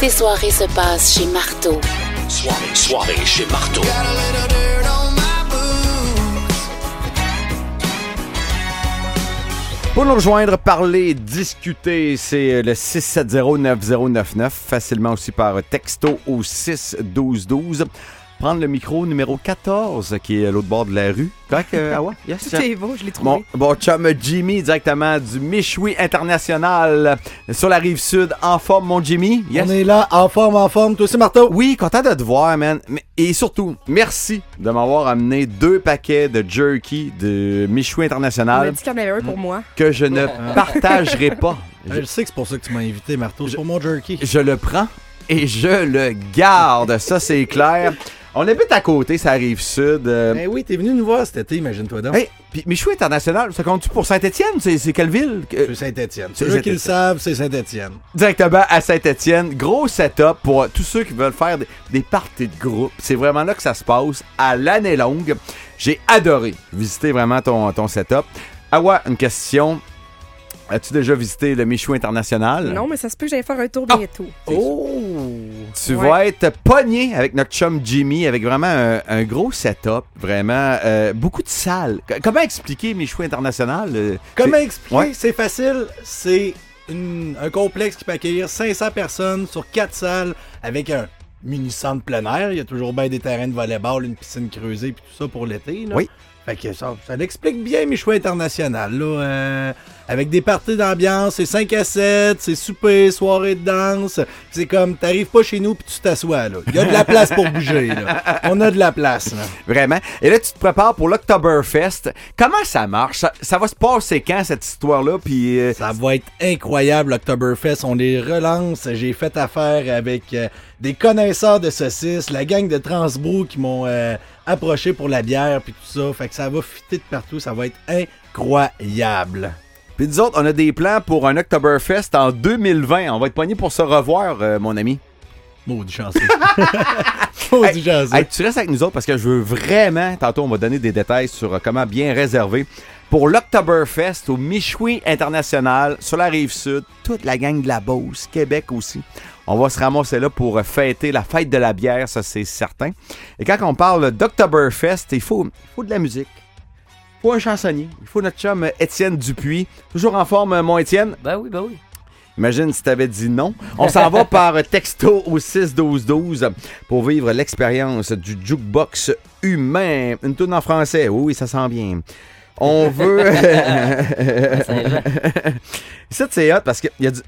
tes soirées se passent chez Marteau. Soirée, soirée chez Marteau. Pour nous rejoindre, parler, discuter, c'est le 670-9099, facilement aussi par texto au 61212. Prendre le micro numéro 14, qui est à l'autre bord de la rue. Correct, euh, Awa? Yes, Tout est beau, je l'ai trouvé. Bon, bon, chum Jimmy, directement du Michoui International sur la rive sud. En forme, mon Jimmy? Yes? On est là, en forme, en forme. Toi aussi, Marteau? Oui, content de te voir, man. Et surtout, merci de m'avoir amené deux paquets de jerky de Michoui On International dit qu'il y en avait un pour moi. que je ne partagerai pas. Je sais que c'est pour ça que tu m'as invité, Marteau. C'est pour mon jerky. Je le prends et je le garde. Ça, c'est clair. On habite à côté, ça arrive sud. euh, Ben oui, t'es venu nous voir cet été, imagine-toi donc. Hey, puis Michoui International, ça compte-tu pour Saint-Étienne? C'est quelle ville? C'est Saint-Étienne. C'est Ceux qui le savent, c'est Saint-Étienne. directement à Saint-Étienne. Gros setup pour tous ceux qui veulent faire des, des parties de groupe. C'est vraiment là que ça se passe à l'année longue. J'ai adoré visiter vraiment ton, ton setup. Awa, une question. As-tu déjà visité le Michou International? Non, mais ça se peut que j'aille faire un tour bientôt. Oh! Tu Ouais. vas être pogné avec notre chum Jimmy, avec vraiment un, un gros setup, vraiment euh, beaucoup de salles. C- Comment expliquer Michou International? euh, Comment expliquer? Ouais. C'est facile. C'est une- un complexe qui peut accueillir 500 personnes sur 4 salles avec un mini centre plein air. Il y a toujours bien des terrains de volleyball, une piscine creusée puis tout ça pour l'été. là. Oui. Fait que ça, ça l'explique bien mes choix internationaux. Là, euh, avec des parties d'ambiance, c'est 5 à 7, c'est souper, soirée de danse. C'est comme, t'arrives pas chez nous puis tu t'assois. là. Il y a de la place pour bouger. Là. On a de la place. Là. Vraiment. Et là, tu te prépares pour l'Octoberfest. Comment ça marche? Ça, ça va se passer quand, cette histoire-là? Puis, euh, Ça va être incroyable, l'Octoberfest. On les relance. J'ai fait affaire avec euh, des connaisseurs de saucisses, la gang de Transbrou qui m'ont euh, approché pour la bière puis tout ça. Fait que ça va fitter de partout. Ça va être incroyable. Puis nous autres, on a des plans pour un Oktoberfest en 2020. On va être pognés pour se revoir, euh, mon ami. Maudit chanceux. Maudit chanceux. Hey, tu restes avec nous autres parce que je veux vraiment, tantôt on va donner des détails sur euh, comment bien réserver pour l'Octoberfest au Michoui International sur la rive sud, toute la gang de la Beauce, Québec aussi. On va se ramasser là pour euh, fêter la fête de la bière, ça c'est certain. Et quand on parle d'Octoberfest, il faut, il faut de la musique. Il faut un chansonnier. Il faut notre chum euh, Étienne Dupuis. Toujours en forme, euh, mon Étienne? Ben oui, ben oui. Imagine si t'avais dit non. On s'en va par texto au 6-12-12 pour vivre l'expérience du jukebox humain. Une tourne en français. Oui, oui, ça sent bien. On veut. Ça, c'est hot parce que il y a du-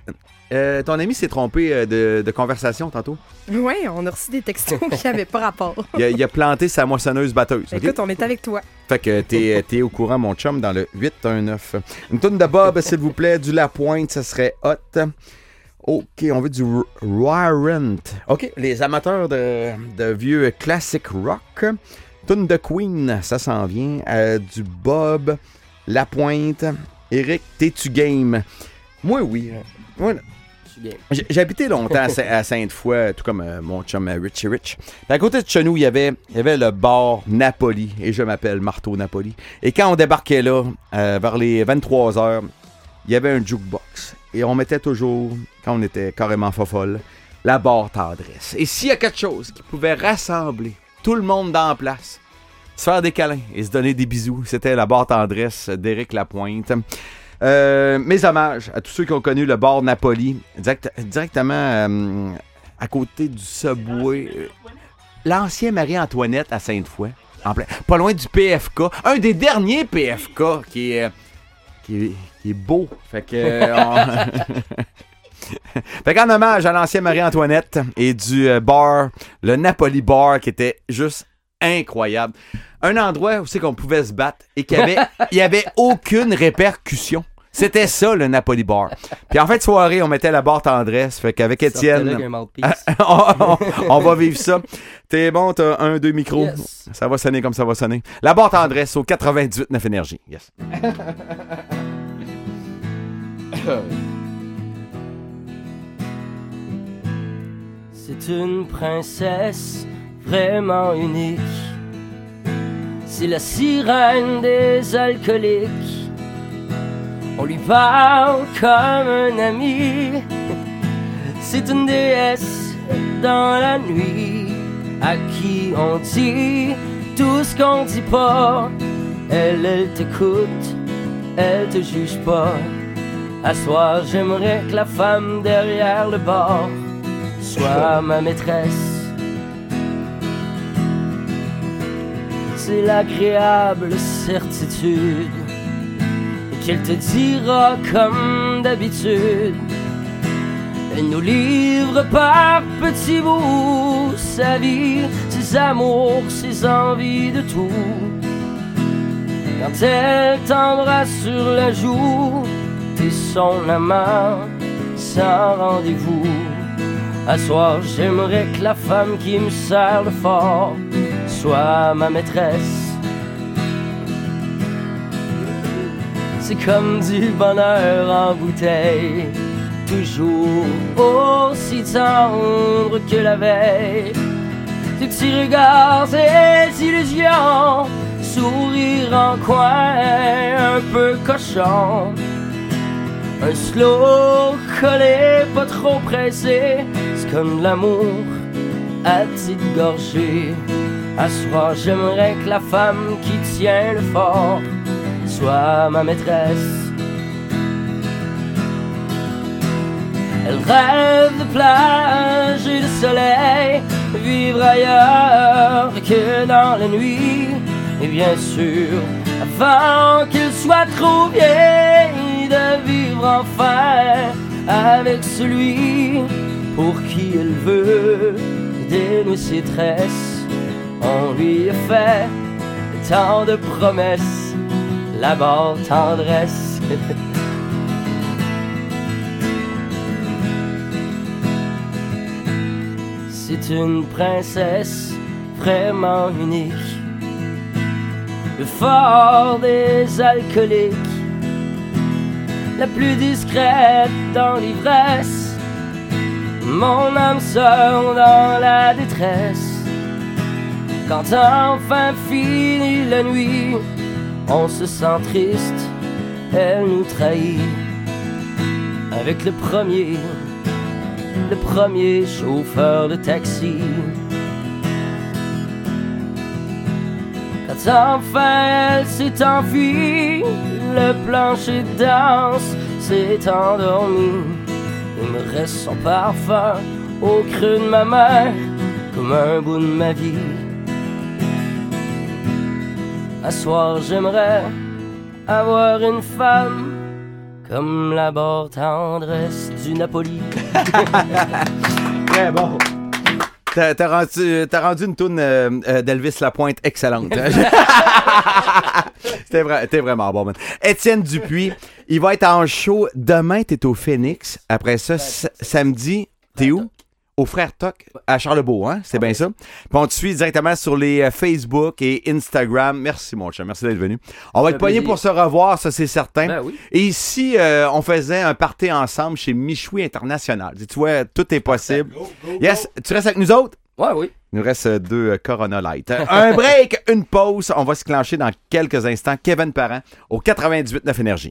euh, ton ami s'est trompé euh, de, de conversation tantôt. Oui, on a reçu des textos qui n'avaient pas rapport. Il a, il a planté sa moissonneuse batteuse. Écoute, on est avec toi. Fait que t'es, t'es au courant, mon chum, dans le 819. Une tonne de Bob, s'il vous plaît, du La Pointe, ça serait hot. OK, on veut du Warrant. OK, les amateurs de, de vieux classic rock. Tune de Queen, ça s'en vient. Euh, du Bob, La Pointe. Eric, t'es-tu game? Moi, oui. Moi, habité longtemps à Saint- à Sainte-Foy, tout comme euh, mon chum euh, Richie Rich. Puis à côté de chez nous, il y avait, il y avait le bar Napoli, et je m'appelle Marteau Napoli. Et quand on débarquait là, euh, vers les 23 heures, il y avait un jukebox. Et on mettait toujours, quand on était carrément fofolle, la barre tendresse. Et s'il y a quelque chose qui pouvait rassembler tout le monde dans la place, se faire des câlins et se donner des bisous, c'était la barre tendresse d'Éric Lapointe. Euh, mes hommages à tous ceux qui ont connu le bar Napoli, direct- directement euh, à côté du Subway. L'ancien Marie-Antoinette à Sainte-Foy, en plein, pas loin du PFK, un des derniers PFK qui est, qui est, qui est beau. Fait que. on- fait qu'en hommage à l'ancien Marie-Antoinette et du euh, bar, le Napoli Bar, qui était juste incroyable. Un endroit où c'est qu'on pouvait se battre et qu'il y avait, il y avait aucune répercussion. C'était ça, le Napoli Bar. Puis en de soirée, on mettait la barre tendresse. Fait qu'avec Étienne, on, on- on va vivre ça. T'es bon, t'as un, deux micros. Yes. Ça va sonner comme ça va sonner. La barre tendresse au 98 9 énergie. Yes. C'est une princesse vraiment unique. C'est la sirène des alcooliques. On lui parle comme un ami. C'est une déesse dans la nuit, à qui on dit tout ce qu'on dit pas. Elle, elle t'écoute, elle te juge pas. À soir, j'aimerais que la femme derrière le bord soit ma maîtresse. C'est l'agréable certitude qu'elle te dira comme d'habitude. Elle nous livre par petits bouts sa vie, ses amours, ses envies de tout. Quand elle t'embrasse sur la joue, t'es son amant sans rendez-vous. À soir, j'aimerais que la femme qui me serre le fort soit ma maîtresse. C'est comme du bonheur en bouteille, toujours aussi tendre que la veille. Tes petits regards, tes illusions, sourire en coin, un peu cochon. Un slow collé, pas trop pressé, c'est comme l'amour à petite gorgée. À soir, j'aimerais que la femme qui tient le fort soit ma maîtresse. Elle rêve de plage et de soleil, vivre ailleurs que dans la nuit. Et bien sûr, avant qu'il soit trop vieille, de vivre enfin avec celui pour qui elle veut ses tresses. On lui a fait tant de promesses, la barre tendresse. C'est une princesse vraiment unique, le fort des alcooliques, la plus discrète dans l'ivresse, mon âme sœur dans la détresse. Quand enfin finit la nuit, on se sent triste, elle nous trahit. Avec le premier, le premier chauffeur de taxi. Quand enfin elle s'est enfuie, le plancher danse s'est endormi. Il me reste son parfum au creux de ma main, comme un bout de ma vie. À soir, j'aimerais avoir une femme comme la barre tendresse du Napoli. Très bon. T'as rendu, rendu une toune euh, euh, d'Elvis Lapointe excellente. C'était vra- t'es vraiment bon, man. Étienne Dupuis, il va être en show. Demain, t'es au Phoenix. Après ça, sa- samedi, t'es où? Au Frère Toc, à Charlebourg, hein? C'est bien ça? Puis on te suit directement sur les euh, Facebook et Instagram. Merci, mon chat. Merci d'être venu. On va être plaisir. pour se revoir, ça, c'est certain. Ben oui. Et ici, euh, on faisait un party ensemble chez Michoui International. Tu vois, tout est possible. Yes, tu restes avec nous autres? Ouais, oui. Il nous reste euh, deux Corona Light. Un break, une pause. On va se clencher dans quelques instants. Kevin Parent au 98.9 Énergie.